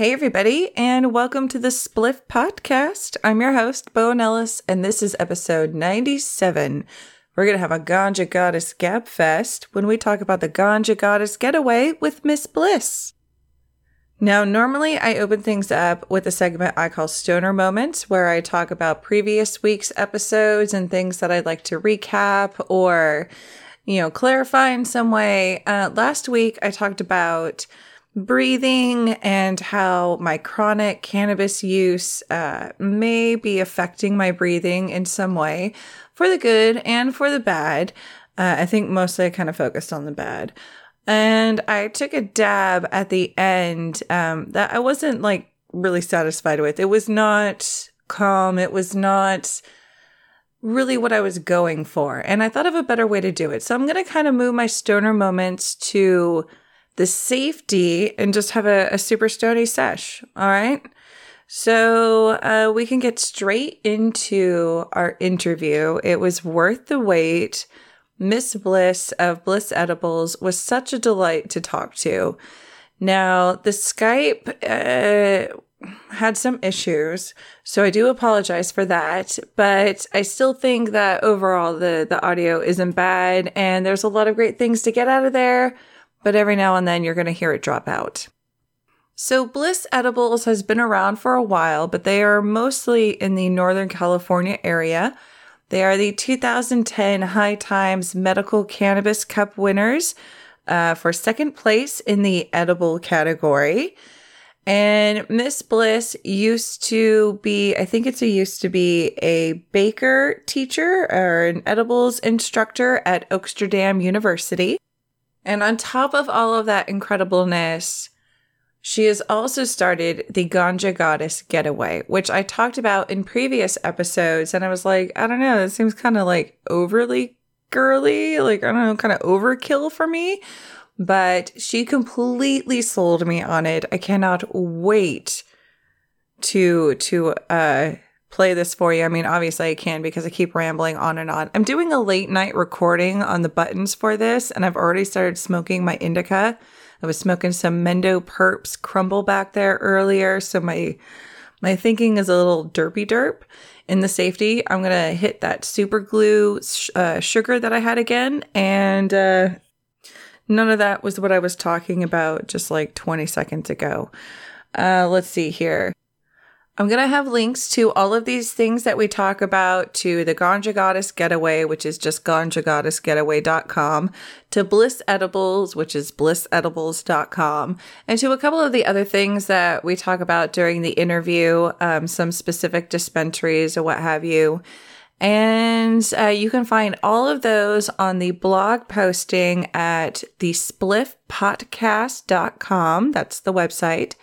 Hey, everybody, and welcome to the Spliff Potcast. I'm your host, Bo Ellis, and this is episode 97. We're going to have a Ganja Goddess Gab Fest when we talk about the Ganja Goddess Getaway with Miss Bliss. Now, normally I open things up with a segment I call Stoner Moments, where I talk about previous week's episodes and things that I'd like to recap or, you know, clarify in some way. Uh, last week I talked about breathing and how my chronic cannabis use uh, may be affecting my breathing in some way for the good and for the bad. Uh, I think mostly I kind of focused on the bad. And I took a dab at the end um, that I wasn't like really satisfied with. It was not calm. It was not really what I was going for. And I thought of a better way to do it. So I'm going to kind of move my stoner moments to the safety and just have a, a super stony sesh. All right. So uh, we can get straight into our interview. It was worth the wait. Miss Bliss of Bliss Edibles was such a delight to talk to. Now, the Skype uh, had some issues, so I do apologize for that, but I still think that overall the, the audio isn't bad and there's a lot of great things to get out of there but every now and then you're going to hear it drop out. So, Bliss Edibles has been around for a while, but they are mostly in the Northern California area. They are the 2010 High Times Medical Cannabis Cup winners uh, for second place in the edible category. And Miss Bliss used to be, I think it's a used to be a baker teacher or an edibles instructor at Oaksterdam University. And on top of all of that incredibleness, she has also started the Ganja Goddess Getaway, which I talked about in previous episodes. And I was like, I don't know, it seems kind of like overly girly, like, I don't know, kind of overkill for me. But she completely sold me on it. I cannot wait to, to, uh, play this for you. I mean, obviously I can because I keep rambling on and on. I'm doing a late night recording on the buttons for this, and I've already started smoking my indica. I was smoking some Mendo Purps crumble back there earlier, so my my thinking is a little derpy derp. In the safety, I'm gonna hit that super glue sh- uh, sugar that I had again, and uh, none of that was what I was talking about just like 20 seconds ago. Uh, let's see here. I'm going to have links to all of these things that we talk about to the Ganja Goddess Getaway, which is just ganjagoddessgetaway.com, to Bliss Edibles, which is blissedibles.com, and to a couple of the other things that we talk about during the interview, um, some specific dispensaries or what have you. And uh, you can find all of those on the blog posting at the spliffpotcast.com. That's the website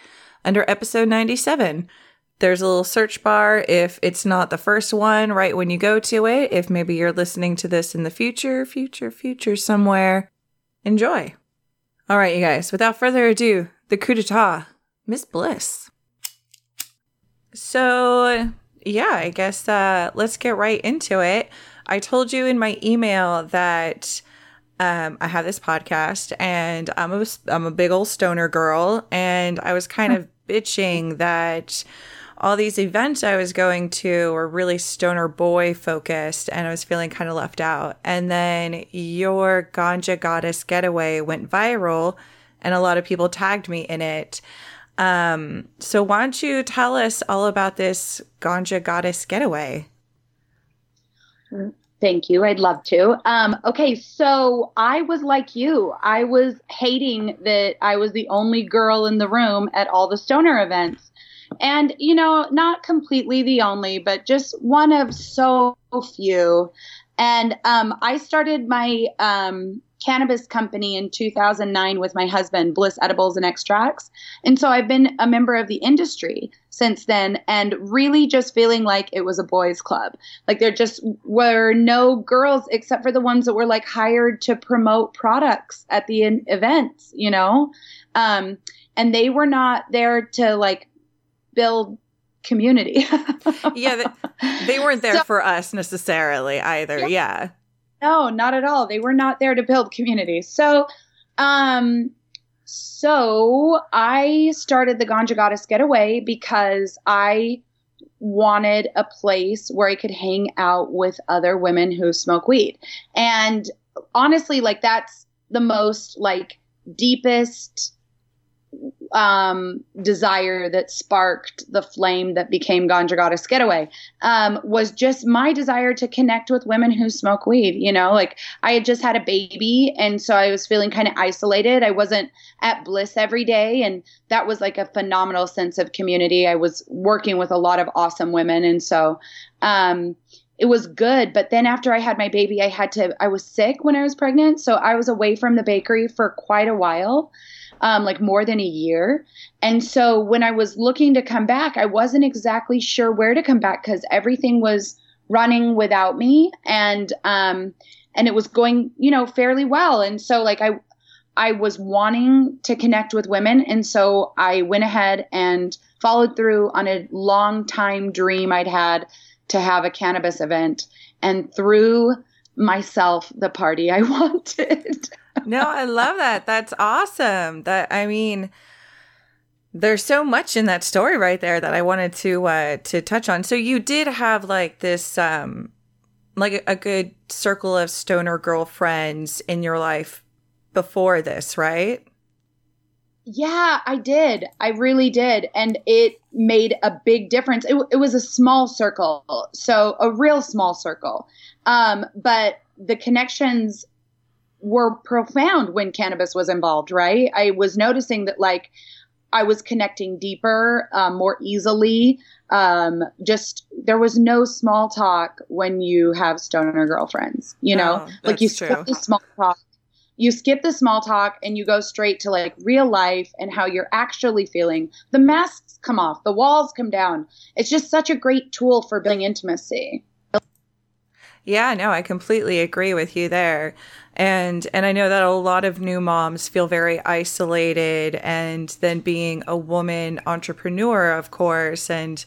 under episode 97. There's a little search bar if it's not the first one right when you go to it. If maybe you're listening to this in the future, future, future somewhere, enjoy. All right, you guys, without further ado, the coup d'etat, Miss Bliss. So, yeah, I guess uh, let's get right into it. I told you in my email that um, I have this podcast and I'm a, I'm a big old stoner girl, and I was kind of bitching that all these events I was going to were really stoner boy focused and I was feeling kind of left out. And then your Ganja Goddess getaway went viral and a lot of people tagged me in it. Um, so why don't you tell us all about this Ganja Goddess getaway? Thank you. I'd love to. Um, okay, so I was like you. I was hating that I was the only girl in the room at all the stoner events. And, you know, not completely the only, but just one of so few. And um, I started my um, cannabis company in 2009 with my husband, Bliss Edibles and Extracts. And so I've been a member of the industry since then and really just feeling like it was a boys' club. Like there just were no girls except for the ones that were like hired to promote products at the events, you know? Um, and they were not there to like build community. yeah, they, weren't there so, for us necessarily either. Yeah. yeah. No, not at all. They were not there to build community. So, um, so I started the Ganja Goddess Getaway because I wanted a place where I could hang out with other women who smoke weed. And honestly, like that's the most like deepest um, desire that sparked the flame that became Ganja Goddess Getaway um, was just my desire to connect with women who smoke weed. You know, like I had just had a baby, and so I was feeling kind of isolated. I wasn't at Bliss every day, and that was like a phenomenal sense of community. I was working with a lot of awesome women, and so. Um, it was good but then after i had my baby i had to i was sick when i was pregnant so i was away from the bakery for quite a while um, like more than a year. And so when I was looking to come back, I wasn't exactly sure where to come back because everything was running without me and um and it was going you know fairly well. And so like i i was wanting to connect with women. And so i went ahead and followed through on a long time dream i'd had to have a cannabis event and threw myself the party i wanted no, I love that. That's awesome. That I mean, there's so much in that story right there that I wanted to uh to touch on. So you did have like this um like a, good circle of stoner girlfriends in your life before this, right? Yeah, I did. I really did. And it made a big difference. It, it was a small circle, so a real small circle. Um, but the connections were profound when cannabis was involved, right? I was noticing that like I was connecting deeper, um, more easily. Um, just there was no small talk when you have stoner girlfriends, you know, oh, like you true. skip the small talk. You skip the small talk and you go straight to like real life and how you're actually feeling. The masks come off, the walls come down. It's just such a great tool for building intimacy. Yeah, no, I completely agree with you there. And and I know that a lot of new moms feel very isolated and then being a woman entrepreneur, of course, and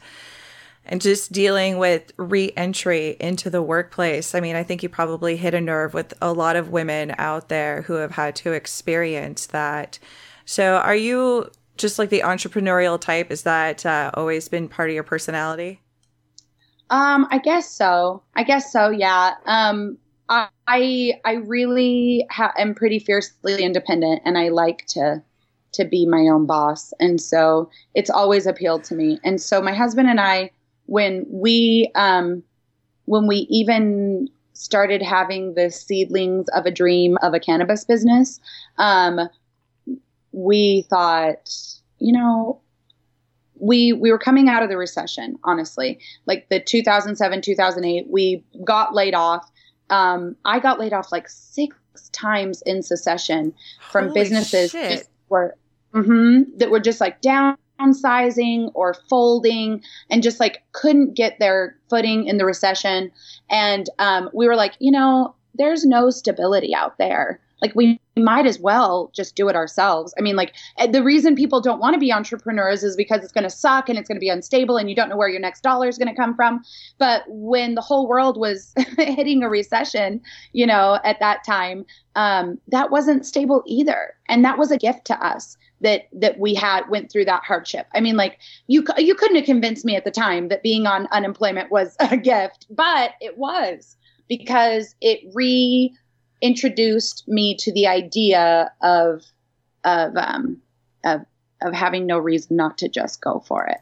and just dealing with re-entry into the workplace. I mean, I think you probably hit a nerve with a lot of women out there who have had to experience that. So, are you just like the entrepreneurial type? Is that uh, always been part of your personality? Um, I guess so. I guess so. Yeah. Um, I I really ha- am pretty fiercely independent, and I like to to be my own boss, and so it's always appealed to me. And so my husband and I, when we um, when we even started having the seedlings of a dream of a cannabis business, um, we thought, you know, we we were coming out of the recession honestly. Like the 2007 2008 we got laid off. Um, i got laid off like six times in succession from Holy businesses shit. were mm-hmm, that were just like downsizing or folding and just like couldn't get their footing in the recession. And um, we were like you know there's no stability out there. Like we might as well just do it ourselves. I mean, like eh, the reason people don't want to be entrepreneurs is because it's going to suck and it's going to be unstable and you don't know where your next dollar is going to come from. But when the whole world was hitting a recession, you know, at that time, um, that wasn't stable either, and that was a gift to us that that we had went through that hardship. I mean, like you you couldn't have convinced me at the time that being on unemployment was a gift, but it was because it re introduced me to the idea of of um of of having no reason not to just go for it.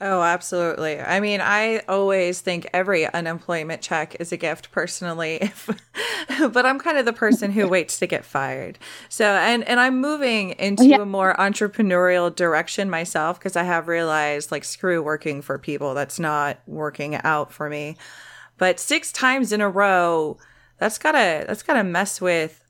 Oh, absolutely. I mean, I always think every unemployment check is a gift personally, but I'm kind of the person who waits to get fired. So, and and I'm moving into Yeah. a more entrepreneurial direction myself because I have realized like screw working for people that's not working out for me. But 6 times in a row, that's got to that's got to mess with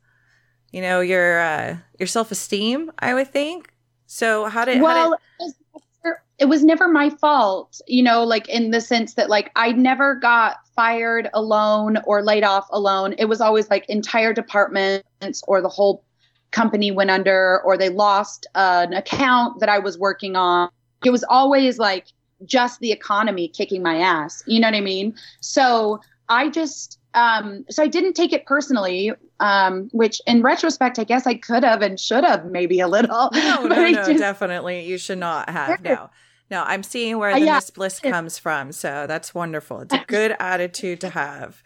you know, your uh your self-esteem, I would think. So, how did how well, did, it was never- it was never my fault, you know, like in the sense that like I never got fired alone or laid off alone. It was always like entire departments or the whole company went under or they lost an account that I was working on. It was always like just the economy kicking my ass. You know what I mean? So I just um so I didn't take it personally um, which in retrospect, I guess I could have and should have maybe a little. No, no, no, just, definitely. You should not have. No. No, I'm seeing where uh, the yeah. Miss Bliss comes from. So that's wonderful. It's a good attitude to have.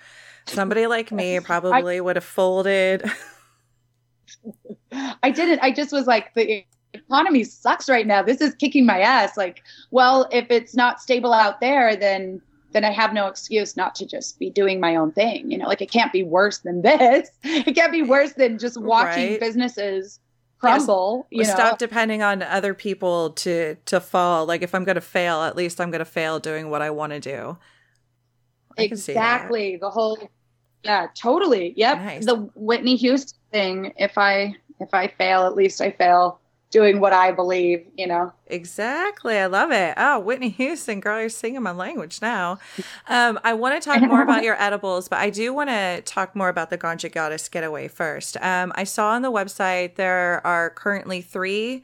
Somebody like me probably I, would have folded. I didn't. I just was like, the economy sucks right now. This is kicking my ass. Like, well, if it's not stable out there, then then I have no excuse not to just be doing my own thing. You know, like it can't be worse than this. It can't be worse than just watching right. businesses crumble. Yes. You know? Stop depending on other people to to fall. Like if I'm going to fail, at least I'm going to fail doing what I want to do. I exactly. The whole yeah, totally. Yep. Nice. The Whitney Houston thing. If I if I fail, at least I fail doing what I believe, you know. Exactly. I love it. Oh, Whitney Houston, girl, you're singing my language now. Um, I want to talk more about your edibles, but I do want to talk more about the Ganja Goddess getaway first. Um, I saw on the website there are currently three,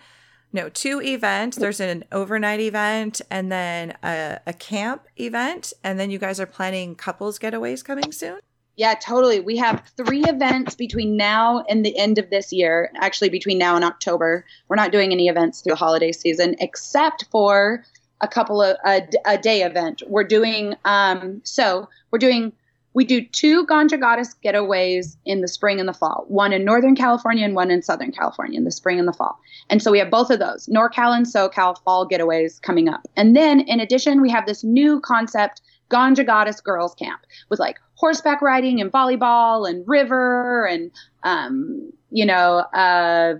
no, two events. There's an overnight event and then a, a camp event. And then you guys are planning couples getaways coming soon? Yeah, totally. We have three events between now and the end of this year. Actually, between now and October, we're not doing any events through the holiday season, except for a couple of a, a day event. We're doing um, so we're doing we do two Ganja Goddess getaways in the spring and the fall. One in Northern California and one in Southern California in the spring and the fall. And so we have both of those NorCal and SoCal fall getaways coming up. And then in addition, we have this new concept Ganja Goddess Girls Camp with like horseback riding and volleyball and river and um, you know uh,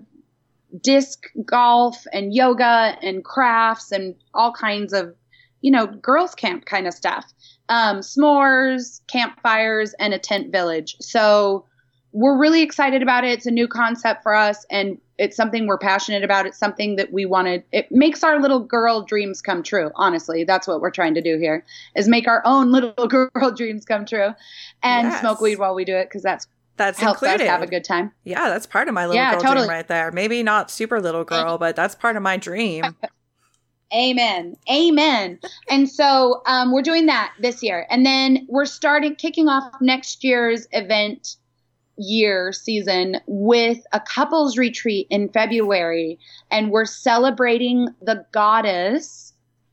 disc golf and yoga and crafts and all kinds of you know girls camp kind of stuff. Um, s'mores campfires and a tent village. So we're really excited about it. It's a new concept for us. And it's something we're passionate about. It's something that we wanted. It makes our little girl dreams come true. Honestly, that's what we're trying to do here is make our own little girl dreams come true, and yes. smoke weed while we do it because that's that's helps included. us have a good time. Yeah, that's part of my little yeah, girl totally. dream right there. Maybe not super little girl, but that's part of my dream. Amen. Amen. And so um, we're doing that this year. And then we're starting kicking off next year's event year season with a couples retreat in February, and we're celebrating the goddess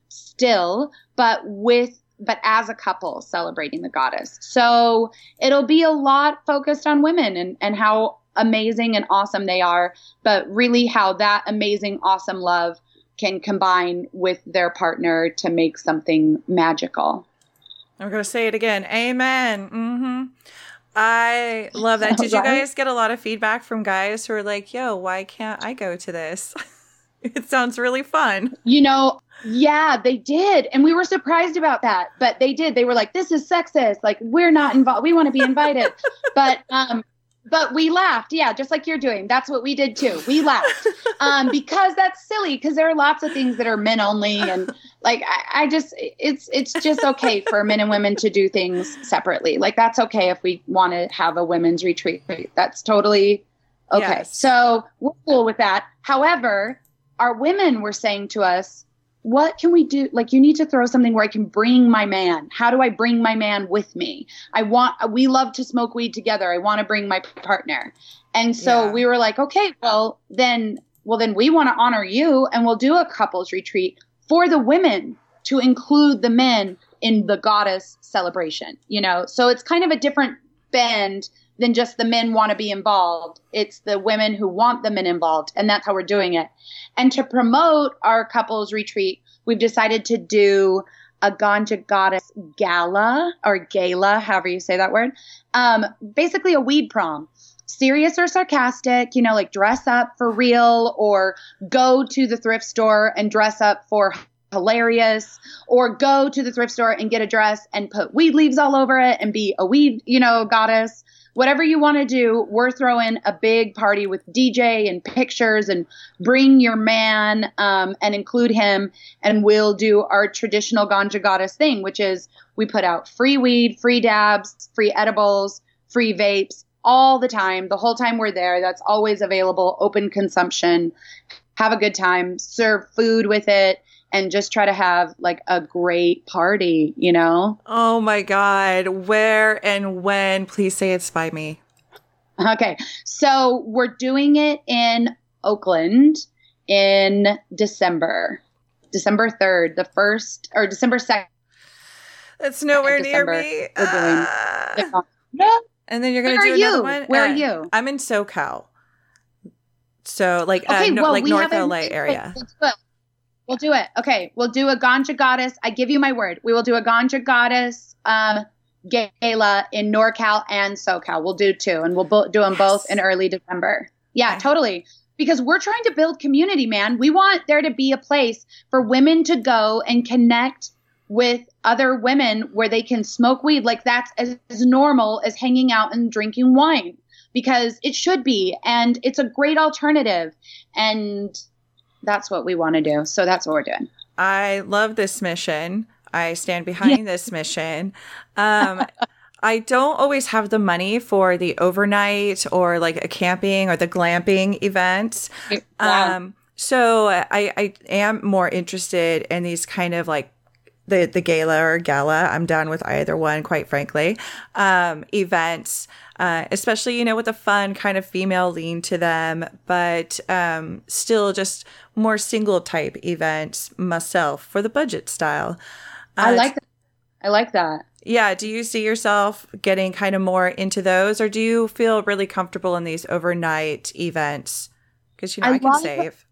still, but with but as a couple celebrating the goddess. So it'll be a lot focused on women and, and how amazing and awesome they are, but really how that amazing, awesome love can combine with their partner to make something magical. I'm going to say it again. Amen. Mm-hmm. I love that. Did you guys get a lot of feedback from guys who are like, yo, why can't I go to this? it sounds really fun. You know, yeah, they did. And we were surprised about that, but they did. They were like, this is sexist. Like, we're not involved. We want to be invited. but um, but we laughed. Yeah just like you're doing. That's what we did too. We laughed. Um, because that's silly because there are lots of things that are men only and like I, I, just it's it's just okay for men and women to do things separately. Like that's okay if we want to have a women's retreat. That's totally okay. Yes. so we're cool with that. However our women were saying to us what can we do? Like, you need to throw something where I can bring my man. How do I bring my man with me? I want, we love to smoke weed together. I want to bring my partner. And so yeah. we were like, okay, well, then, well, then we want to honor you and we'll do a couples retreat for the women to include the men in the goddess celebration, you know? So it's kind of a different bend than just the men want to be involved. It's the women who want the men involved. And that's how we're doing it. And to promote our couples retreat, we've decided to do a Ganja Goddess gala or gala, however you say that word. Um, basically, a weed prom. Serious or sarcastic, you know, like dress up for real or go to the thrift store and dress up for hilarious or go to the thrift store and get a dress and put weed leaves all over it and be a weed, you know, goddess whatever you want to do, we're throwing a big party with DJ and pictures and bring your man um, and include him. And we'll do our traditional Ganja Goddess thing, which is we put out free weed, free dabs, free edibles, free vapes all the time. The whole time we're there, that's always available, open consumption. Have a good time, serve food with it and just try to have like a great party, you know? Oh my God. Where and when? Please say it's by me. Okay. So we're doing it in Oakland in December. December 3rd, the first or December 2nd. That's nowhere December, near me. we're doing Ah. Yeah. and then you're gonna do are you? another one. Where Uh, are you? I'm in SoCal. So like uh, Okay, no- well, like North LA area. We'll do it. We'll do it. Okay, we'll do a ganja goddess. I give you my word. We will do a ganja goddess um, gala in NorCal and SoCal. We'll do two, and we'll bo- do them both in early December. Yeah, Okay. totally. Because we're trying to build community, man. We want there to be a place for women to go and connect with other women where they can smoke weed. Like that's as, as normal as hanging out and drinking wine because it should be. And it's a great alternative. And that's what we want to do. So that's what we're doing. I love this mission. I stand behind this mission. Um, I don't always have the money for the overnight or like a camping or the glamping events. Wow. Um, so I, I am more interested in these kind of like the the gala or gala. I'm down with either one, quite frankly. Um, events, uh, especially you know with a fun kind of female lean to them, but um, still just more single type events myself for the budget style. I Uh, like that. I like that. yeah. Do you see yourself getting kind of more into those, or do you feel really comfortable in these overnight events? Because you know I I, can save.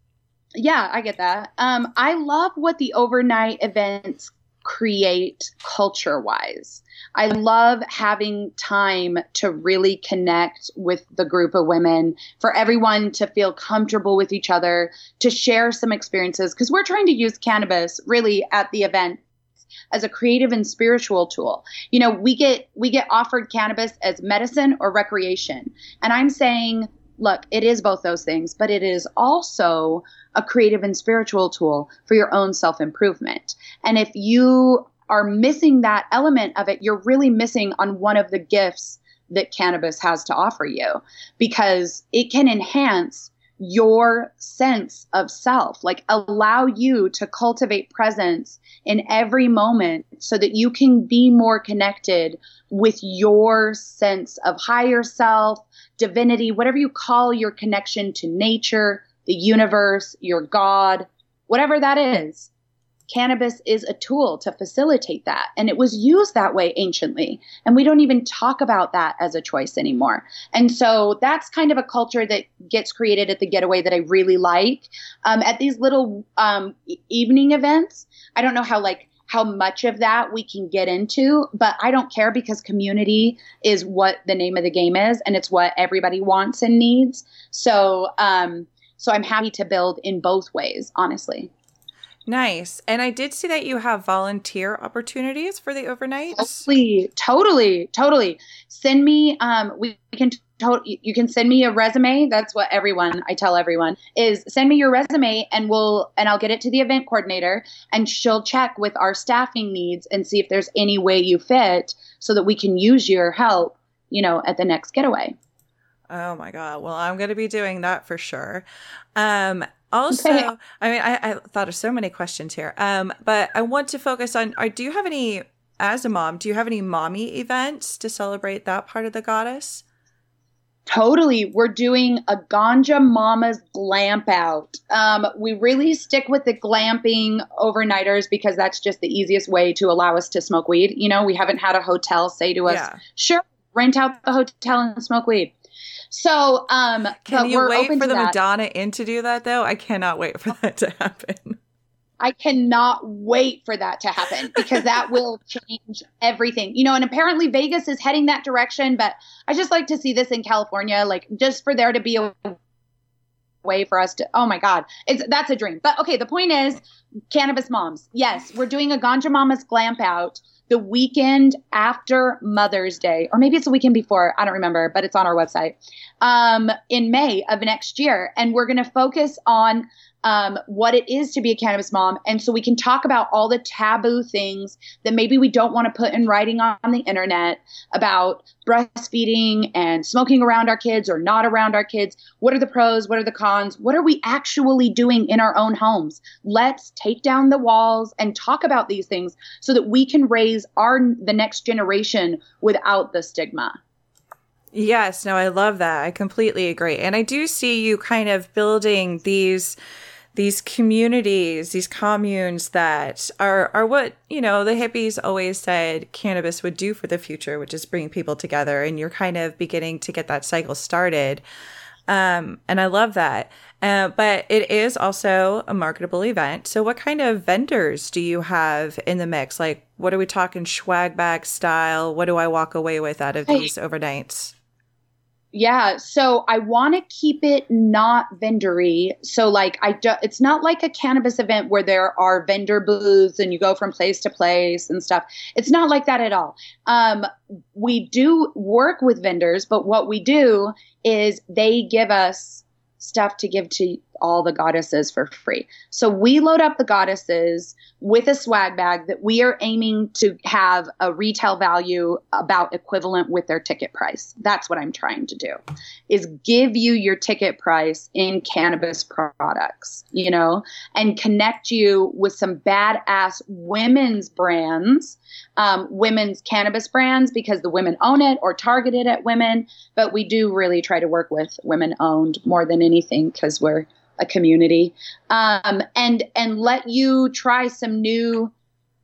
Yeah, I get that. Um, I love what the overnight events create culture wise. I love having time to really connect with the group of women, for everyone to feel comfortable with each other, to share some experiences, because we're trying to use cannabis really at the event as a creative and spiritual tool. You know, we get we get offered cannabis as medicine or recreation. And I'm saying, look, it is both those things, but it is also a creative and spiritual tool for your own self-improvement. And if you are missing that element of it, you're really missing on one of the gifts that cannabis has to offer you because it can enhance your sense of self, like allow you to cultivate presence in every moment so that you can be more connected with your sense of higher self, divinity, whatever you call your connection to nature, the universe, your God, whatever that is. Cannabis is a tool to facilitate that. And it was used that way anciently. And we don't even talk about that as a choice anymore. And so that's kind of a culture that gets created at the getaway that I really like. Um, at these little um, evening events, I don't know how like how much of that we can get into, but I don't care because community is what the name of the game is, and it's what everybody wants and needs. So, um, so I'm happy to build in both ways, honestly. Nice. And I did see that you have volunteer opportunities for the overnight. Totally, totally, totally. Send me. Um, we can. To- you can send me a resume. That's what everyone I tell everyone is send me your resume and we'll and I'll get it to the event coordinator and she'll check with our staffing needs and see if there's any way you fit so that we can use your help. You know, at the next getaway. Oh my god. Well, I'm going to be doing that for sure. Um also, Okay. I mean I, I thought of so many questions here. Um but I want to focus on are do you have any as a mom, do you have any mommy events to celebrate that part of the goddess? Totally. We're doing a Ganja Mama's glamp out. Um, we really stick with the glamping overnighters because that's just the easiest way to allow us to smoke weed. You know, we haven't had a hotel say to us, Yeah. sure, rent out the hotel and smoke weed. So, um, Can but you we're wait for the that. Madonna in to do that though? I cannot wait for that to happen. I cannot wait for that to happen because that will change everything. You know, and apparently Vegas is heading that direction, but I just like to see this in California, like just for there to be a way for us to oh my god it's that's a dream but okay the point is cannabis moms yes we're doing a ganja mamas glamp out the weekend after mother's day or maybe it's the weekend before i don't remember but it's on our website um, in may of next year. And we're going to focus on um, what it is to be a cannabis mom. And so we can talk about all the taboo things that maybe we don't want to put in writing on the internet about breastfeeding and smoking around our kids or not around our kids. What are the pros? What are the cons? What are we actually doing in our own homes? Let's take down the walls and talk about these things so that we can raise our the next generation without the stigma. Yes, no, I love that. I completely agree. And I do see you kind of building these these communities, these communes that are are what, you know, the hippies always said cannabis would do for the future, which is bring people together and you're kind of beginning to get that cycle started. Um, and I love that. Uh, but it is also a marketable event. So, what kind of vendors do you have in the mix? Like, what are we talking swag bag style? What do I walk away with out of these overnights? Yeah, so I want to keep it not vendory. So like I do, it's not like a cannabis event where there are vendor booths and you go from place to place and stuff. It's not like that at all. Um, we do work with vendors, but what we do is they give us stuff to give to all the goddesses for free. So we load up the goddesses with a swag bag that we are aiming to have a retail value about equivalent with their ticket price. That's what I'm trying to do is give you your ticket price in cannabis products, you know, and connect you with some badass women's brands, um, women's cannabis brands because the women own it or targeted at women. But we do really try to work with women owned more than anything because we're a community um, and and let you try some new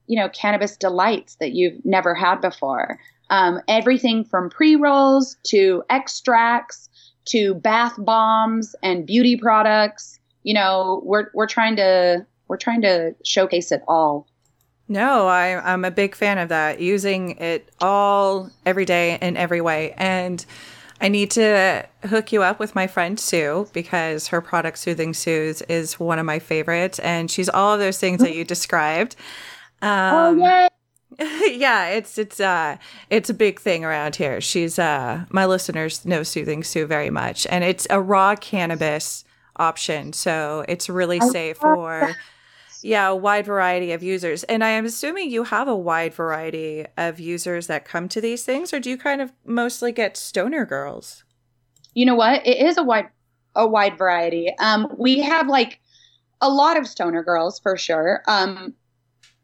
you know cannabis delights that you've never had before um, everything from pre-rolls to extracts to bath bombs and beauty products you know we're we're trying to we're trying to showcase it all no, I, I'm a big fan of that. Using it all every day in every way. And I need to hook you up with my friend Sue because her product Soothing Sue's is one of my favorites, and she's all of those things that you described. Um, oh yay! yeah, it's it's uh it's a big thing around here. She's uh my listeners know Soothing Sue very much, and it's a raw cannabis option, so it's really safe for yeah, a wide variety of users. And I am assuming you have a wide variety of users that come to these things, or do you kind of mostly get stoner girls? You know what? It is a wide a wide variety. Um, we have like a lot of stoner girls for sure. Um,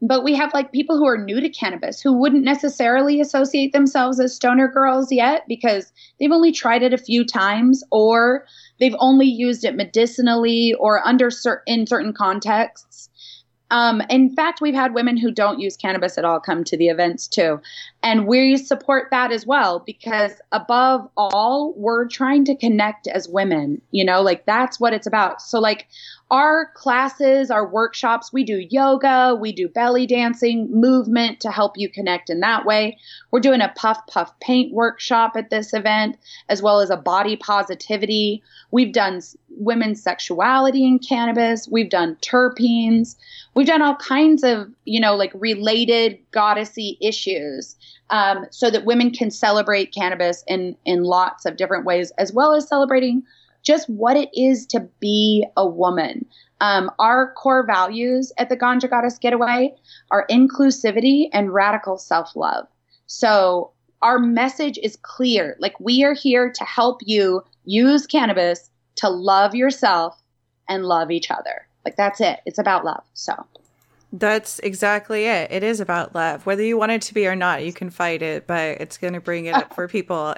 but we have like people who are new to cannabis who wouldn't necessarily associate themselves as stoner girls yet because they've only tried it a few times or they've only used it medicinally or under cer- in certain contexts um, in fact, we've had women who don't use cannabis at all come to the events too. And we support that as well because, above all, we're trying to connect as women, you know, like that's what it's about. So, like, our classes, our workshops, we do yoga, we do belly dancing, movement to help you connect in that way. We're doing a puff puff paint workshop at this event, as well as a body positivity. We've done women's sexuality in cannabis, we've done terpenes, we've done all kinds of, you know, like related goddessy issues. Um, so that women can celebrate cannabis in in lots of different ways, as well as celebrating just what it is to be a woman. Um, our core values at the Ganja Goddess Getaway are inclusivity and radical self love. So our message is clear. Like we are here to help you use cannabis to love yourself and love each other. Like that's it. It's about love. So that's exactly it. It is about love. Whether you want it to be or not, you can fight it, but it's going to bring it up for people.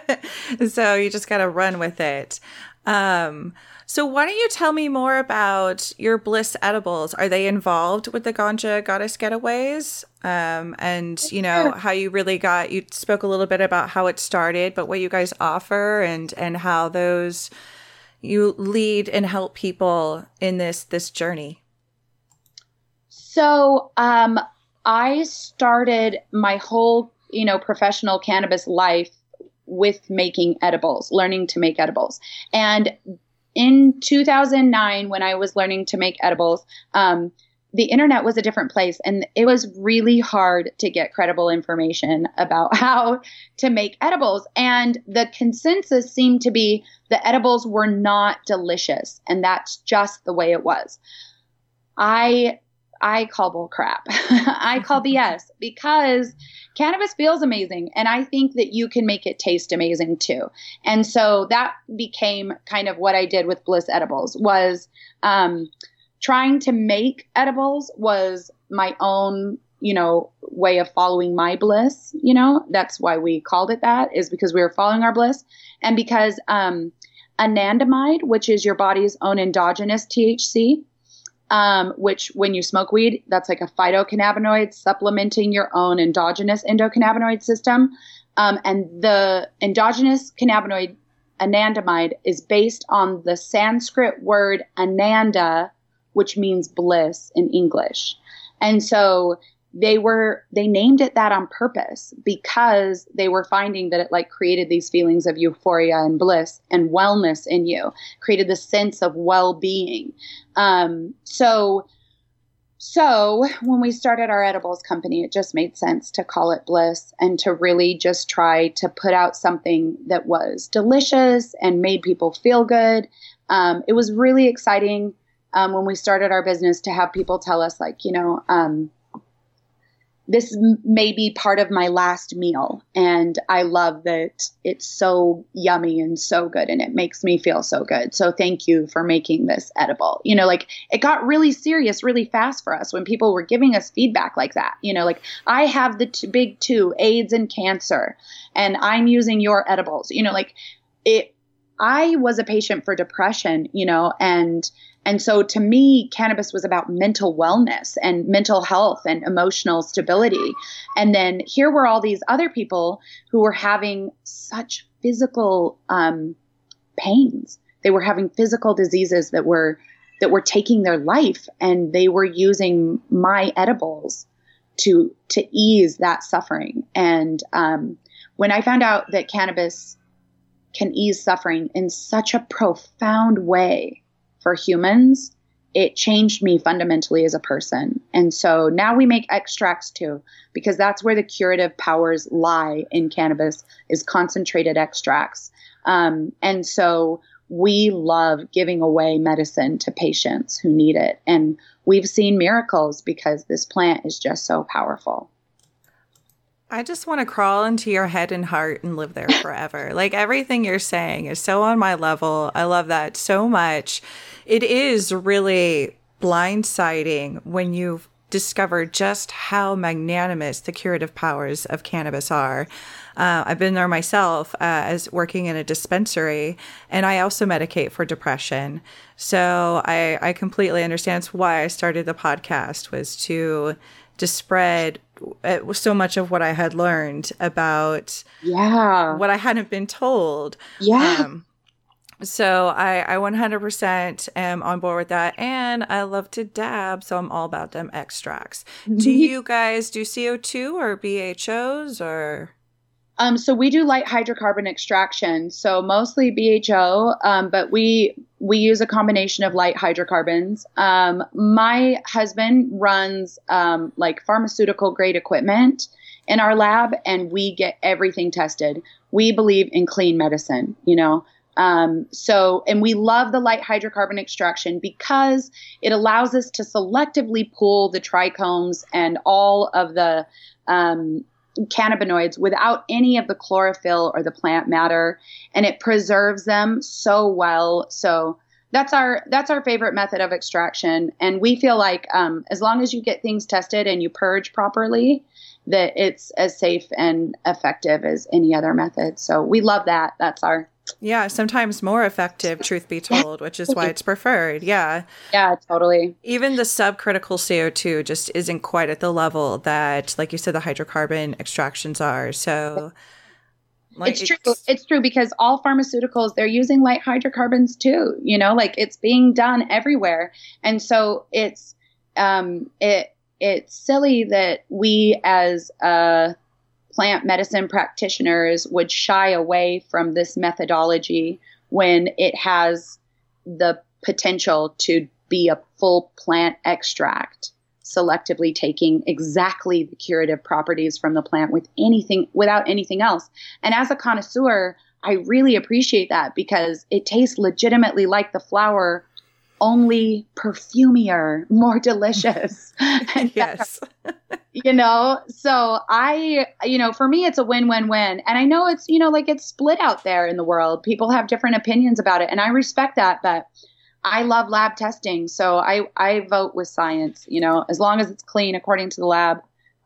so you just got to run with it. Um, so why don't you tell me more about your Bliss edibles? Are they involved with the Ganja Goddess Getaways? Um, and you know how you really got. You spoke a little bit about how it started, but what you guys offer and and how those you lead and help people in this this journey. So um, I started my whole you know professional cannabis life with making edibles, learning to make edibles. And in 2009, when I was learning to make edibles, um, the internet was a different place and it was really hard to get credible information about how to make edibles. And the consensus seemed to be the edibles were not delicious. And that's just the way it was. I I call bull crap. I call BS because cannabis feels amazing. And I think that you can make it taste amazing too. And so that became kind of what I did with Bliss Edibles was um, trying to make edibles was my own you know, way of following my bliss, you know, that's why we called it that, is because we were following our bliss. And because um, anandamide, which is your body's own endogenous THC, um, which when you smoke weed, that's like a phytocannabinoid supplementing your own endogenous endocannabinoid system. Um, and the endogenous cannabinoid anandamide is based on the Sanskrit word ananda, which means bliss in English. And so they were they named it that on purpose because they were finding that it like created these feelings of euphoria and bliss and wellness in you created the sense of well-being. Um, so so when we started our edibles company it just made sense to call it bliss and to really just try to put out something that was delicious and made people feel good. Um, it was really exciting um, when we started our business to have people tell us like you know um, this may be part of my last meal and i love that it's so yummy and so good and it makes me feel so good. So thank you for making this edible. You know like it got really serious really fast for us when people were giving us feedback like that. You know like i have the t- big two aids and cancer and i'm using your edibles. You know like it i was a patient for depression you know and and so to me, cannabis was about mental wellness and mental health and emotional stability. And then here were all these other people who were having such physical um, pains. They were having physical diseases that were that were taking their life, and they were using my edibles to to ease that suffering. And um, when I found out that cannabis can ease suffering in such a profound way for humans, it changed me fundamentally as a person. And so now we make extracts too, because that's where the curative powers lie in cannabis is concentrated extracts. Um, and so we love giving away medicine to patients who need it. And we've seen miracles because this plant is just so powerful. I just want to crawl into your head and heart and live there forever. like everything you're saying is so on my level. I love that so much. It is really blindsiding when you've discovered just how magnanimous the curative powers of cannabis are. Uh, I've been there myself uh, as working in a dispensary, and I also medicate for depression. So I, I completely understand. That's why I started the podcast was to to spread uh, so much of what I had learned about yeah what I hadn't been told. Yeah. Um, so I, I 100% am on board with that. And I love to dab. So I'm all about them extracts. do you guys do CO2 or BHOs or? Um, so we do light hydrocarbon extraction. So mostly BHO, um, but we we use a combination of light hydrocarbons. Um, my husband runs um, like pharmaceutical grade equipment in our lab, and we get everything tested. We believe in clean medicine. You know, um, so, and we love the light hydrocarbon extraction because it allows us to selectively pull the trichomes and all of the um, cannabinoids without any of the chlorophyll or the plant matter, and it preserves them so well. So that's our that's our favorite method of extraction, and we feel like um, as long as you get things tested and you purge properly, that it's as safe and effective as any other method. So we love that. That's our yeah, sometimes more effective, truth be told, which is why it's preferred. Yeah. Yeah, totally. Even the subcritical CO2 just isn't quite at the level that, like you said, the hydrocarbon extractions are. So. Like, it's, it's true. It's true because all pharmaceuticals they're using light hydrocarbons too. You know, like it's being done everywhere, and so it's um, it it's silly that we as a plant medicine practitioners would shy away from this methodology when it has the potential to be a full plant extract selectively taking exactly the curative properties from the plant with anything without anything else. And as a connoisseur i really appreciate that because it tastes legitimately like the flower only perfumier, more delicious. yes. you know, so I, you know, for me, it's a win win win. And I know it's, you know, like it's split out there in the world. People have different opinions about it. And I respect that. But I love lab testing. So I, I vote with science, you know, as long as it's clean according to the lab,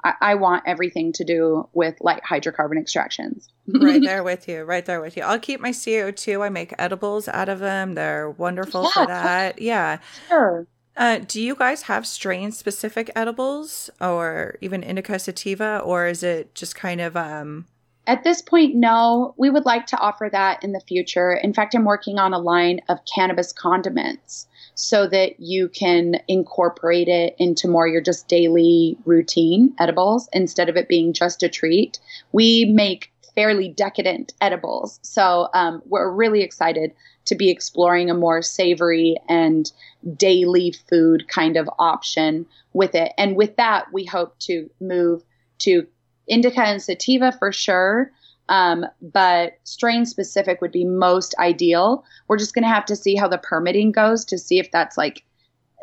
I, I want everything to do with light hydrocarbon extractions. right there with you. Right there with you. I'll keep my CO2. I make edibles out of them. They're wonderful yeah, for that. Yeah. Sure. Uh, do you guys have strain specific edibles or even indica sativa, or is it just kind of um, at this point, no. We would like to offer that in the future. In fact, I'm working on a line of cannabis condiments so that you can incorporate it into more your just daily routine edibles instead of it being just a treat. We make fairly decadent edibles. So um, we're really excited to be exploring a more savory and daily food kind of option with it. And with that, we hope to move to indica and sativa for sure. Um, but strain specific would be most ideal. We're just going to have to see how the permitting goes to see if that's like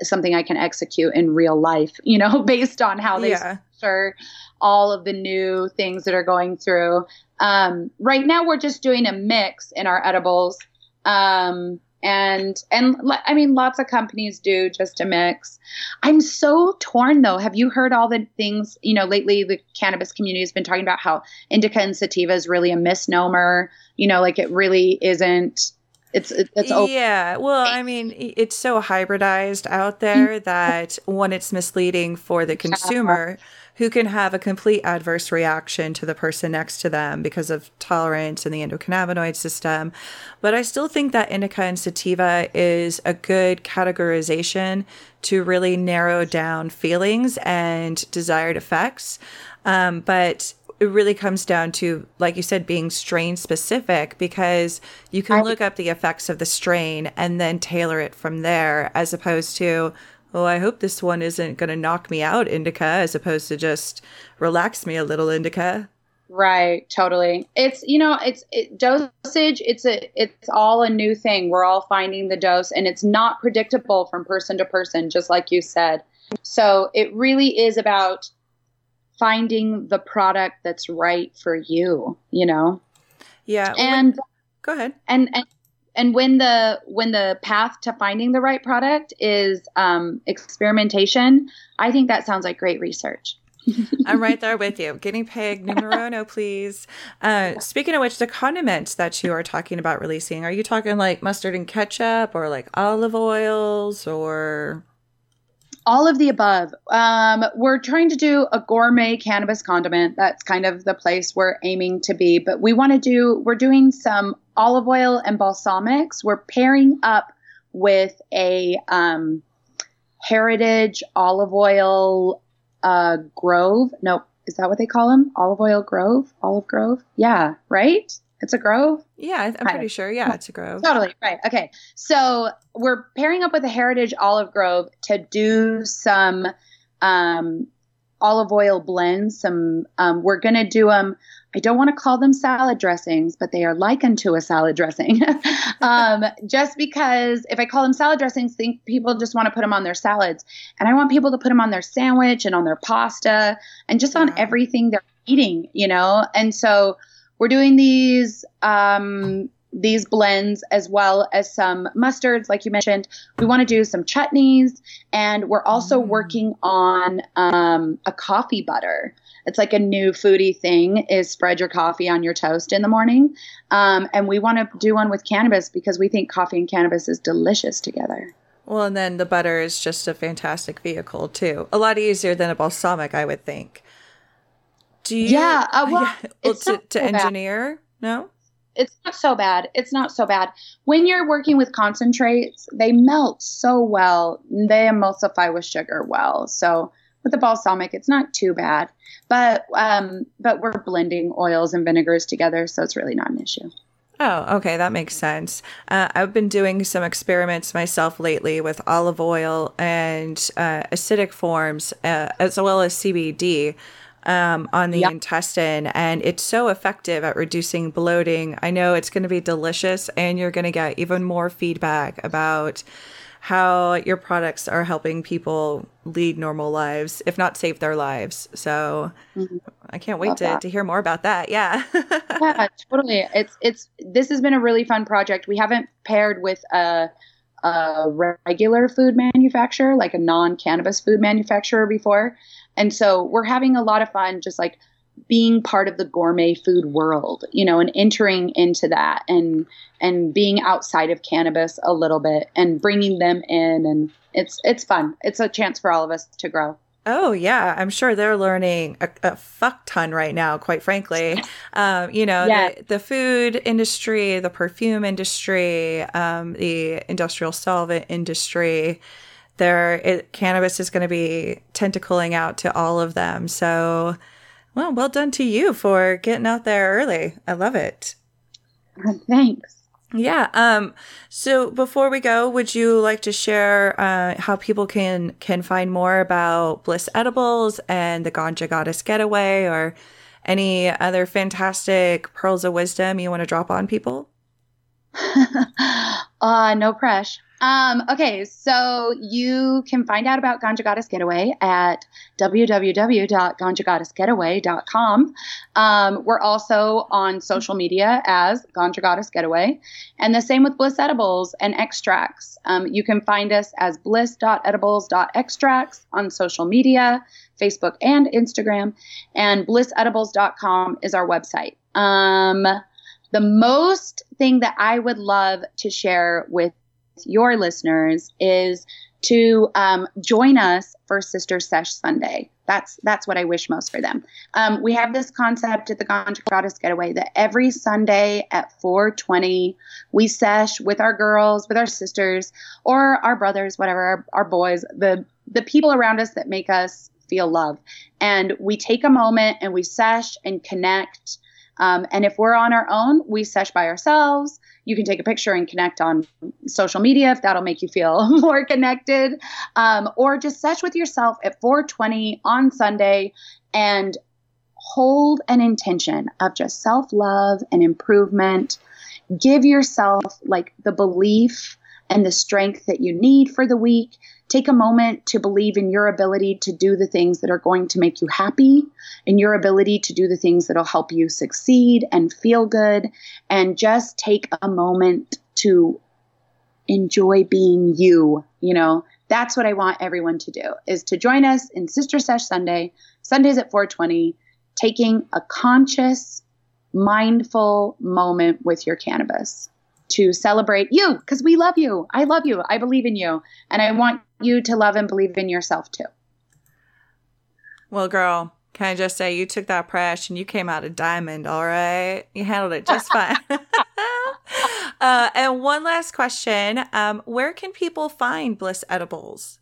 something I can execute in real life, you know, based on how they yeah. structure all of the new things that are going through. Um, right now, we're just doing a mix in our edibles. Um, and and I mean, lots of companies do just a mix. I'm so torn though. Have you heard all the things? You know, lately the cannabis community has been talking about how indica and sativa is really a misnomer. You know, like it really isn't. It's it's open. yeah. Well, I mean, it's so hybridized out mm-hmm. there that one, it's misleading for the consumer. Who can have a complete adverse reaction to the person next to them because of tolerance in the endocannabinoid system. But I still think that indica and sativa is a good categorization to really narrow down feelings and desired effects. Um, but it really comes down to, like you said, being strain specific because you can look up the effects of the strain and then tailor it from there, as opposed to, oh, I hope this one isn't going to knock me out, indica, as opposed to just relax me a little, indica. Right, totally. It's you know, it's it, dosage. It's a it's all a new thing. We're all finding the dose, and it's not predictable from person to person, just like you said. So it really is about finding the product that's right for you. You know. Yeah. And go ahead. And and and when the when the path to finding the right product is um, experimentation, I think that sounds like great research. I'm right there with you. Guinea pig numero uno, please. Uh, speaking of which, the condiments that you are talking about releasing, are you talking like mustard and ketchup or like olive oils or all of the above. Um, we're trying to do a gourmet cannabis condiment. That's kind of the place we're aiming to be. But we want to do, we're doing some olive oil and balsamics. We're pairing up with a um, heritage olive oil uh, grove. Nope. Is that what they call them? Olive oil grove? Olive grove? Yeah, right? It's a grove? Yeah, I'm pretty sure. Yeah, it's a grove. Totally. Right. Okay. So we're pairing up with a heritage olive grove to do some um, olive oil blends. Some um, we're going to do them. I don't want to call them salad dressings, but they are likened to a salad dressing. um, just because if I call them salad dressings, think people just want to put them on their salads, and I want people to put them on their sandwich and on their pasta and just yeah. on everything they're eating. You know, and so we're doing these um, these blends as well as some mustards, like you mentioned. We want to do some chutneys, and we're also mm. working on um, a coffee butter. It's like a new foodie thing is spread your coffee on your toast in the morning. Um, and we want to do one with cannabis because we think coffee and cannabis is delicious together. Well, and then the butter is just a fantastic vehicle too. A lot easier than a balsamic, I would think. Do you? Yeah. Uh, well, well to, to engineer? No. It's not so bad. It's not so bad. When you're working with concentrates, they melt so well. They emulsify with sugar well. So with the balsamic, it's not too bad. But um, but we're blending oils and vinegars together, so it's really not an issue. Oh, okay, that makes sense. Uh, I've been doing some experiments myself lately with olive oil and uh, acidic forms, uh, as well as CBD um, on the yep. intestine, and it's so effective at reducing bloating. I know it's going to be delicious, and you're going to get even more feedback about how your products are helping people lead normal lives, if not save their lives. So mm-hmm. I can't wait to, to hear more about that. Yeah. yeah, totally. It's it's this has been a really fun project. We haven't paired with a a regular food manufacturer, like a non cannabis food manufacturer before. And so we're having a lot of fun just like being part of the gourmet food world, you know, and entering into that and and being outside of cannabis a little bit and bringing them in and it's it's fun. It's a chance for all of us to grow. Oh yeah, I'm sure they're learning a, a fuck ton right now. Quite frankly, um, you know, yeah. the, the, food industry, the perfume industry, um, the industrial solvent industry. There, it, cannabis is going to be tentacling out to all of them. So, well, well done to you for getting out there early. I love it. Thanks. Yeah. Um, so before we go, would you like to share uh, how people can can find more about Bliss Edibles and the Ganja Goddess Getaway, or any other fantastic pearls of wisdom you want to drop on people? uh, no pressure. Um, okay, so you can find out about Ganja Goddess Getaway at www.ganjagoddessgetaway.com. Um, we're also on social media as Ganja Goddess Getaway, and the same with Bliss Edibles and Extracts. Um, you can find us as bliss.edibles.extracts on social media, Facebook and Instagram, and blissedibles.com is our website. Um, the most thing that I would love to share with your listeners is to um, join us for Sister Sesh Sunday. That's that's what I wish most for them. Um, we have this concept at the Ganja Goddess Getaway that every Sunday at 4:20 we sesh with our girls, with our sisters, or our brothers, whatever, our, our boys, the the people around us that make us feel love, and we take a moment and we sesh and connect. Um, and if we're on our own, we sesh by ourselves you can take a picture and connect on social media if that'll make you feel more connected um, or just sesh with yourself at 420 on sunday and hold an intention of just self-love and improvement give yourself like the belief and the strength that you need for the week. Take a moment to believe in your ability to do the things that are going to make you happy, in your ability to do the things that'll help you succeed and feel good, and just take a moment to enjoy being you. You know, that's what I want everyone to do is to join us in Sister Sesh Sunday, Sundays at 420, taking a conscious, mindful moment with your cannabis to celebrate you because we love you. I love you. I believe in you. And I want you to love and believe in yourself too. Well, girl, can I just say you took that press and you came out a diamond, all right? You handled it just fine. uh, and one last question um, Where can people find Bliss Edibles?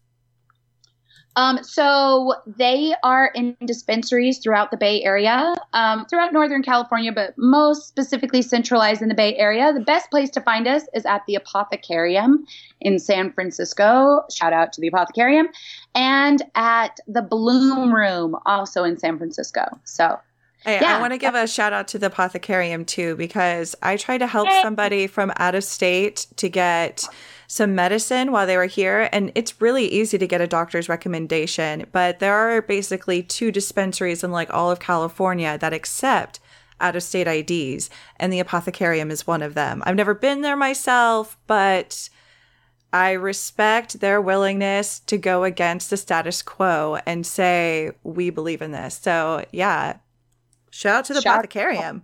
Um, so they are in dispensaries throughout the Bay Area, um, throughout Northern California, but most specifically centralized in the Bay Area. The best place to find us is at the Apothecarium in San Francisco. Shout out to the Apothecarium. And at the Bloom Room, also in San Francisco. So Hey, yeah. I want to give a shout out to the Apothecarium too, because I tried to help somebody from out of state to get some medicine while they were here. And it's really easy to get a doctor's recommendation, but there are basically two dispensaries in like all of California that accept out of state IDs, and the apothecarium is one of them. I've never been there myself, but I respect their willingness to go against the status quo and say, we believe in this. So, yeah, shout out to the shout apothecarium. Out.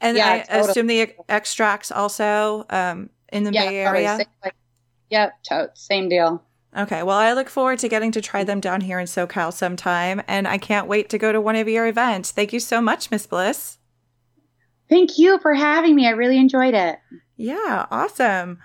And yeah, I totally. assume the extracts also um, in the yeah, Bay Area. Like Yep, totes. Same deal. Okay. Well, I look forward to getting to try them down here in SoCal sometime, and I can't wait to go to one of your events. Thank you so much, Miss Bliss. Thank you for having me. I really enjoyed it. Yeah, awesome.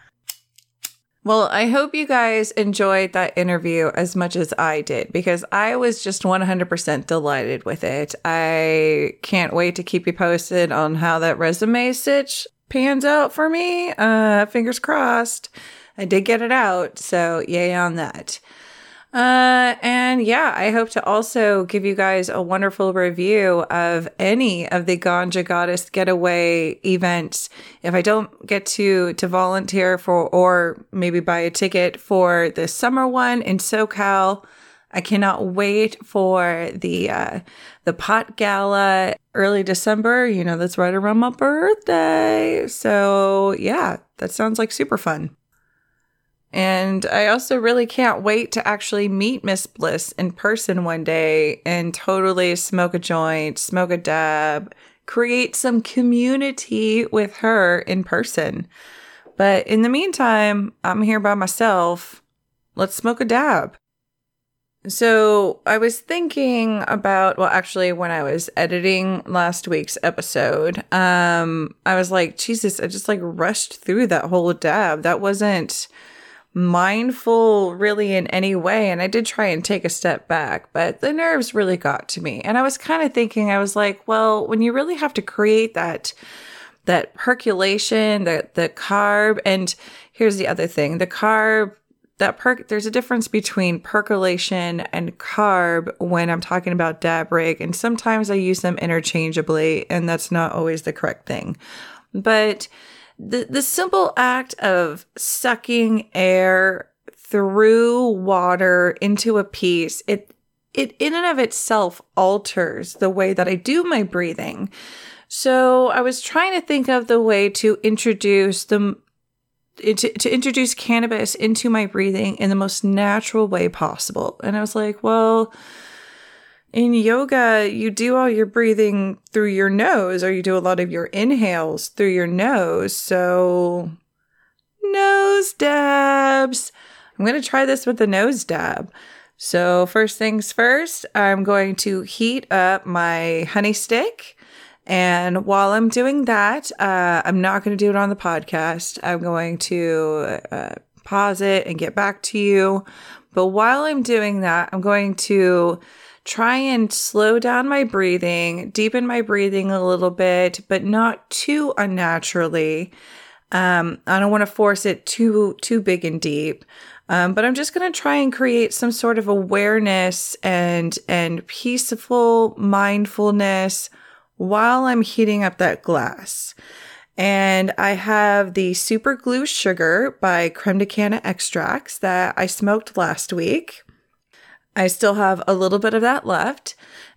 Well, I hope you guys enjoyed that interview as much as I did because I was just 100% delighted with it. I can't wait to keep you posted on how that resume stitch pans out for me. Uh, fingers crossed. I did get it out, so yay on that. Uh, and yeah, I hope to also give you guys a wonderful review of any of the Ganja Goddess Getaway events. If I don't get to to volunteer for or maybe buy a ticket for the summer one in SoCal, I cannot wait for the uh, the pot gala early December. You know, that's right around my birthday. So yeah, that sounds like super fun. And I also really can't wait to actually meet Miss Bliss in person one day and totally smoke a joint, smoke a dab, create some community with her in person. But in the meantime, I'm here by myself. Let's smoke a dab. So I was thinking about well actually when I was editing last week's episode, um I was like, Jesus, I just like rushed through that whole dab. That wasn't mindful really in any way and I did try and take a step back, but the nerves really got to me. And I was kind of thinking I was like, well, when you really have to create that that percolation, the the carb and here's the other thing, the carb that perk there's a difference between percolation and carb when I'm talking about dab rig and sometimes I use them interchangeably and that's not always the correct thing. But the the simple act of sucking air through water into a piece, it it in and of itself alters the way that I do my breathing. So I was trying to think of the way to introduce the to, to introduce cannabis into my breathing in the most natural way possible. And I was like, well, in yoga, you do all your breathing through your nose, or you do a lot of your inhales through your nose. So, nose dabs. I'm going to try this with the nose dab. So, first things first, I'm going to heat up my honey stick and while I'm doing that, uh, I'm not going to do it on the podcast. I'm going to uh, pause it and get back to you. But while I'm doing that, I'm going to try and slow down my breathing, deepen my breathing a little bit, but not too unnaturally. Um, I don't want to force it too too big and deep. Um, but I'm just going to try and create some sort of awareness and and peaceful mindfulness while I'm heating up that glass. And I have the Super Glue Sugar by Creme de Canna Extracts that I smoked last week. I still have a little bit of that left.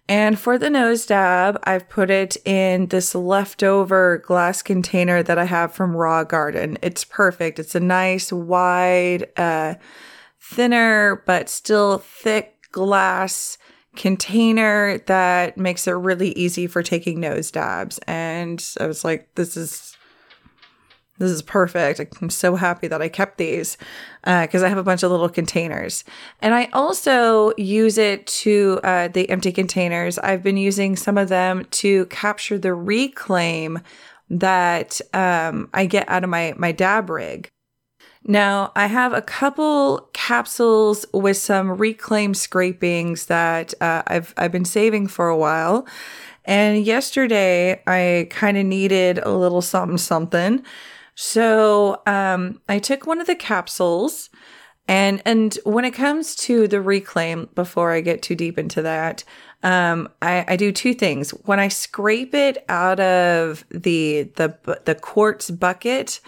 And for the nose dab, I've put it in this leftover glass container that I have from Raw Garden. It's perfect. It's a nice, wide, uh, thinner, but still thick glass container that makes it really easy for taking nose dabs. And I was like, this is this is perfect. I'm so happy that I kept these because uh, I have a bunch of little containers. And I also use it to uh, the empty containers. I've been using some of them to capture the reclaim that um, I get out of my, my dab rig. Now, I have a couple capsules with some reclaim scrapings that uh, I've I've been saving for a while. And yesterday, I kind of needed a little something something. So um, I took one of the capsules, and and when it comes to the reclaim, before I get too deep into that, um, I, I do two things. When I scrape it out of the the the quartz bucket,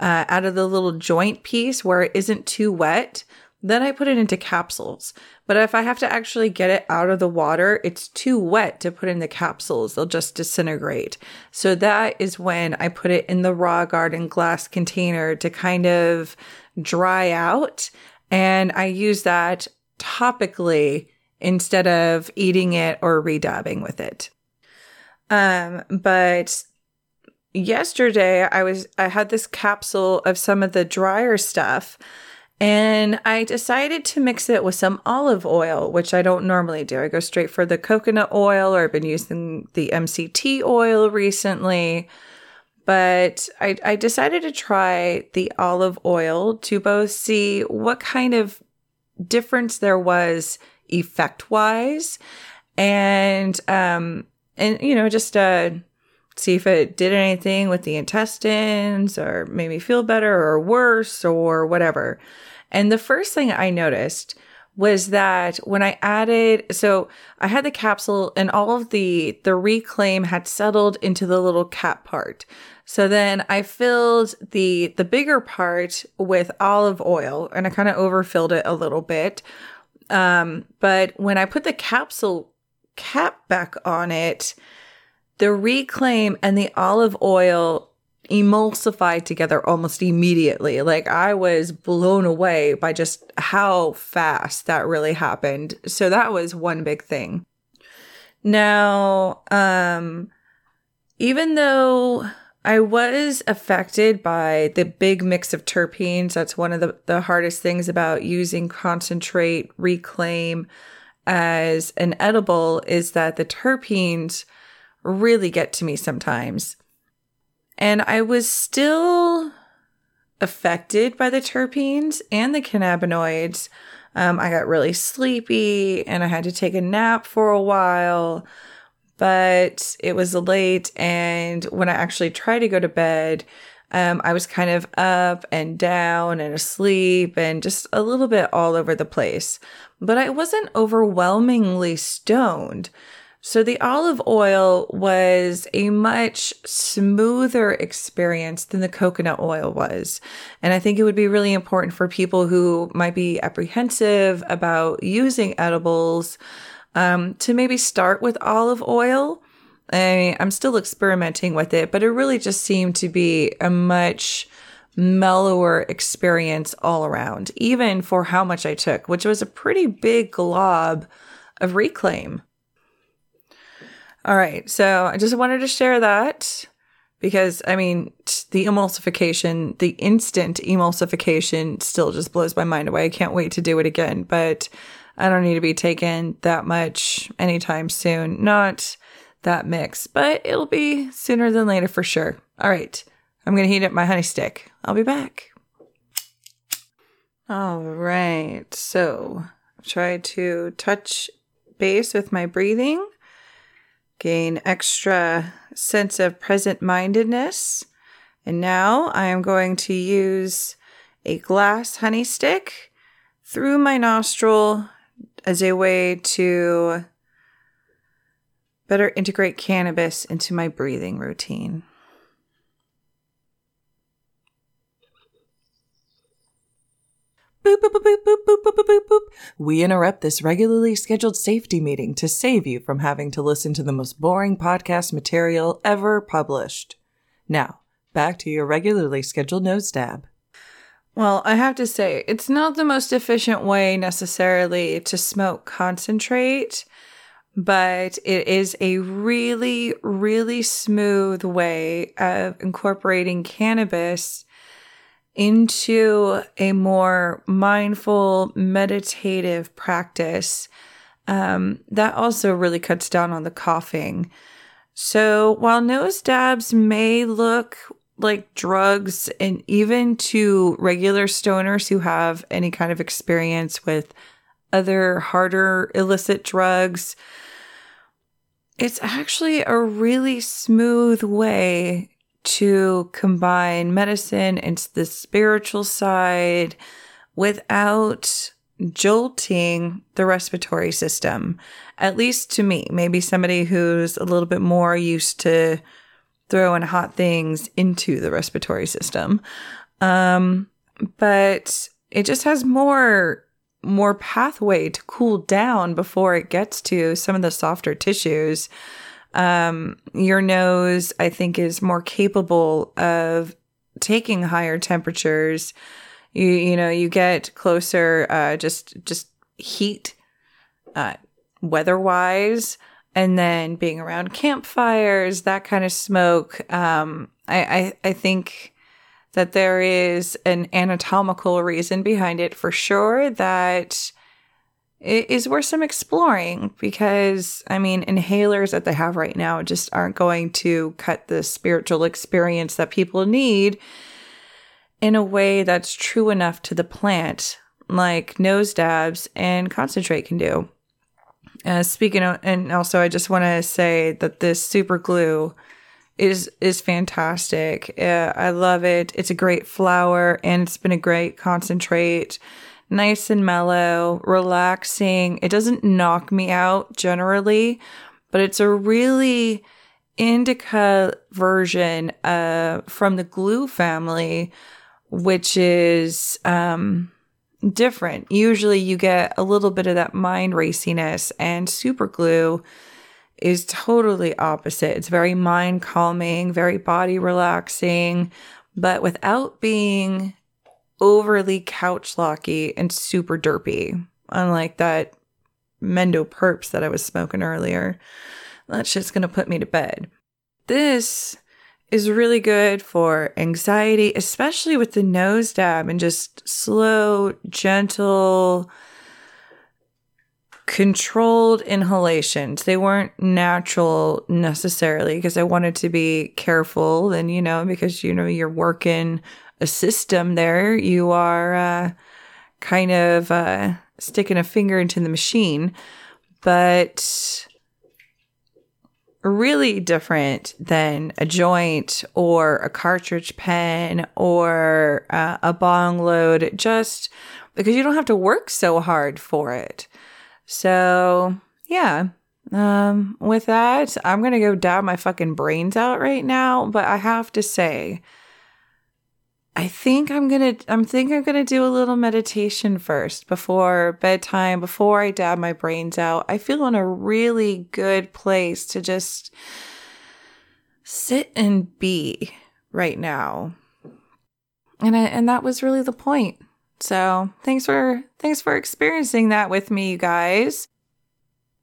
uh, out of the little joint piece where it isn't too wet. Then I put it into capsules. But if I have to actually get it out of the water, it's too wet to put in the capsules. They'll just disintegrate. So that is when I put it in the raw garden glass container to kind of dry out. And I use that topically instead of eating it or redabbing with it. Um, but yesterday I was I had this capsule of some of the drier stuff and I decided to mix it with some olive oil, which I don't normally do. I go straight for the coconut oil or I've been using the MCT oil recently. But I, I decided to try the olive oil to both see what kind of difference there was effect wise and um and you know just uh see if it did anything with the intestines or made me feel better or worse or whatever. And the first thing I noticed was that when I added, so I had the capsule and all of the, the reclaim had settled into the little cap part. So then I filled the, the bigger part with olive oil and I kind of overfilled it a little bit. Um, but when I put the capsule cap back on it, the reclaim and the olive oil emulsified together almost immediately. Like I was blown away by just how fast that really happened. So that was one big thing. Now, um, even though I was affected by the big mix of terpenes, that's one of the, the hardest things about using concentrate reclaim as an edible is that the terpenes really get to me sometimes. And I was still affected by the terpenes and the cannabinoids. Um, I got really sleepy and I had to take a nap for a while, but it was late. And when I actually tried to go to bed, um, I was kind of up and down and asleep and just a little bit all over the place. But I wasn't overwhelmingly stoned. So the olive oil was a much smoother experience than the coconut oil was. And I think it would be really important for people who might be apprehensive about using edibles um, to maybe start with olive oil. I, I'm still experimenting with it, but it really just seemed to be a much mellower experience all around, even for how much I took, which was a pretty big glob of reclaim. All right. So I just wanted to share that because I mean, the emulsification, the instant emulsification still just blows my mind away. I can't wait to do it again, but I don't need to be taken that much anytime soon. Not that mix, but it'll be sooner than later for sure. All right. I'm going to heat up my honey stick. I'll be back. All right. So try to touch base with my breathing gain extra sense of present mindedness. And now I am going to use a glass honey stick through my nostril as a way to better integrate cannabis into my breathing routine. Boop, boop, boop, boop, boop, boop, boop, boop. We interrupt this regularly scheduled safety meeting to save you from having to listen to the most boring podcast material ever published. Now, back to your regularly scheduled nose stab. Well, I have to say, it's not the most efficient way necessarily to smoke concentrate, but it is a really, really smooth way of incorporating cannabis into a more mindful, meditative practice, um, that also really cuts down on the coughing. So while nose dabs may look like drugs, and even to regular stoners who have any kind of experience with other harder illicit drugs, it's actually a really smooth way to combine medicine and the spiritual side without jolting the respiratory system. At least to me, maybe somebody who's a little bit more used to throwing hot things into the respiratory system. Um, but it just has more more pathway to cool down before it gets to some of the softer tissues. Um, your nose, I think, is more capable of taking higher temperatures. You you know you get closer, uh, just just heat, uh, weather wise, and then being around campfires, that kind of smoke. Um, I, I I think that there is an anatomical reason behind it for sure that is worth some exploring because I mean, inhalers that they have right now just aren't going to cut the spiritual experience that people need in a way that's true enough to the plant, like nose dabs and concentrate can do. Uh, speaking of, and also I just want to say that this super glue is is fantastic. Uh, I love it. It's a great flower and it's been a great concentrate nice and mellow, relaxing. It doesn't knock me out generally, but it's a really indica version uh, from the glue family, which is um, different. Usually you get a little bit of that mind raciness, and super glue is totally opposite. It's very mind calming, very body relaxing, but without being overly couch locky and super derpy, unlike that Mendo Purps that I was smoking earlier. That shit's gonna put me to bed. This is really good for anxiety, especially with the nose dab and just slow, gentle, controlled inhalations. They weren't natural necessarily because I wanted to be careful and, you know, because, you know, you're working a system there, you are uh, kind of uh, sticking a finger into the machine. But really different than a joint or a cartridge pen or uh, a bong load, just because you don't have to work so hard for it. So, yeah. Um, with that, I'm gonna go dab my fucking brains out right now, but I have to say, I think I'm gonna I'm think I'm gonna do a little meditation first before bedtime, before I dab my brains out. I feel in a really good place to just sit and be right now. And I, and that was really the point. So thanks for thanks for experiencing that with me, you guys.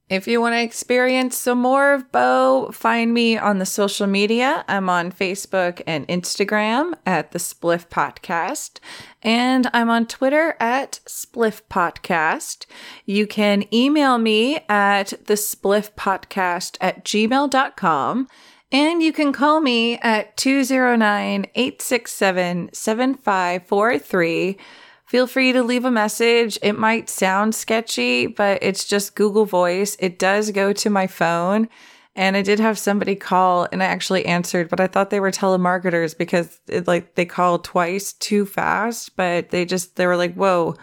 If you want to experience some more of Bo, find me on the social media. I'm on Facebook and Instagram at the Spliff Potcast, and I'm on Twitter at Spliff Potcast. You can email me at the Spliff Potcast at gmail.com. And you can call me at 209 867 7543 feel free to leave a message. It might sound sketchy, but it's just Google Voice. It does go to my phone. And I did have somebody call and I actually answered, but I thought they were telemarketers because it like they called twice too fast, but they just they were like, "Whoa,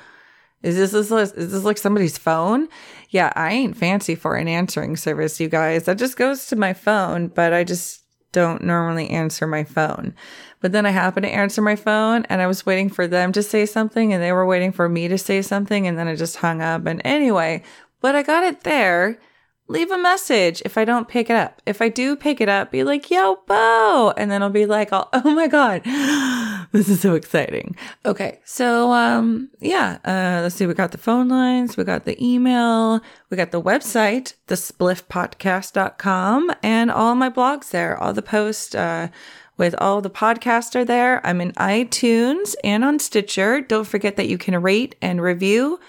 is this, is this is this like somebody's phone?" Yeah, I ain't fancy for an answering service, you guys. That just goes to my phone, but I just don't normally answer my phone. But then I happened to answer my phone and I was waiting for them to say something and they were waiting for me to say something and then I just hung up. And anyway, but I got it there. Leave a message if I don't pick it up. If I do pick it up, be like, yo, Bo. And then I'll be like, oh, oh my God, this is so exciting. Okay. So, um, yeah, uh, let's see. We got the phone lines. We got the email. We got the website, thespliffpotcast.com and all my blogs there, all the posts, uh, with all the podcasts are there. I'm in iTunes and on Stitcher. Don't forget that you can rate and review.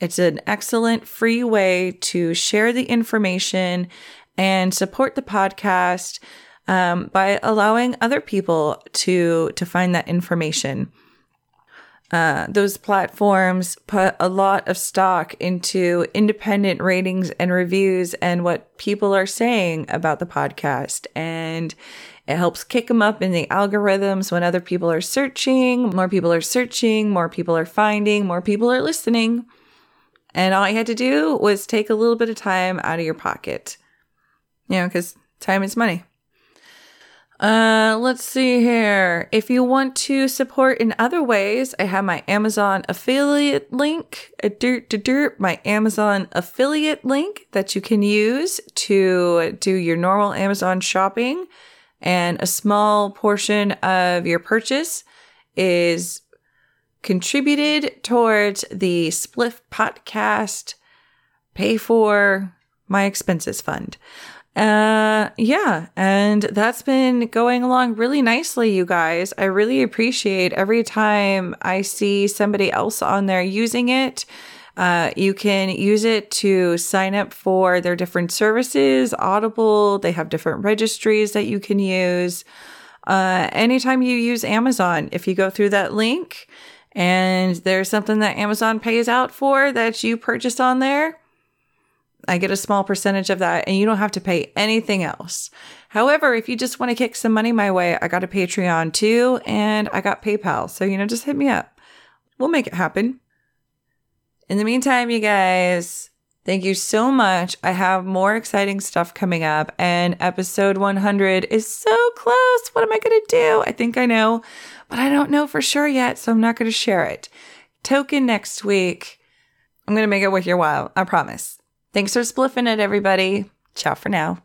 It's an excellent free way to share the information and support the podcast um, by allowing other people to to find that information. Uh, those platforms put a lot of stock into independent ratings and reviews and what people are saying about the podcast. And it helps kick them up in the algorithms when other people are searching. More people are searching, more people are finding, more people are listening. And all you had to do was take a little bit of time out of your pocket. You know, because time is money. Uh, let's see here. If you want to support in other ways, I have my Amazon affiliate link, a dirt to dirt, my Amazon affiliate link that you can use to do your normal Amazon shopping and a small portion of your purchase is contributed towards the Spliff Potcast pay for my expenses fund. Uh, yeah, and that's been going along really nicely, you guys. I really appreciate every time I see somebody else on there using it uh, you can use it to sign up for their different services, Audible, they have different registries that you can use. Uh, anytime you use Amazon, if you go through that link and there's something that Amazon pays out for that you purchased on there, I get a small percentage of that and you don't have to pay anything else. However, if you just want to kick some money my way, I got a Patreon too and I got PayPal. So, you know, just hit me up. We'll make it happen. In the meantime, you guys, thank you so much. I have more exciting stuff coming up, and episode 100 is so close. What am I going to do? I think I know, but I don't know for sure yet, so I'm not going to share it. Token next week. I'm going to make it worth your while. I promise. Thanks for spliffing it, everybody. Ciao for now.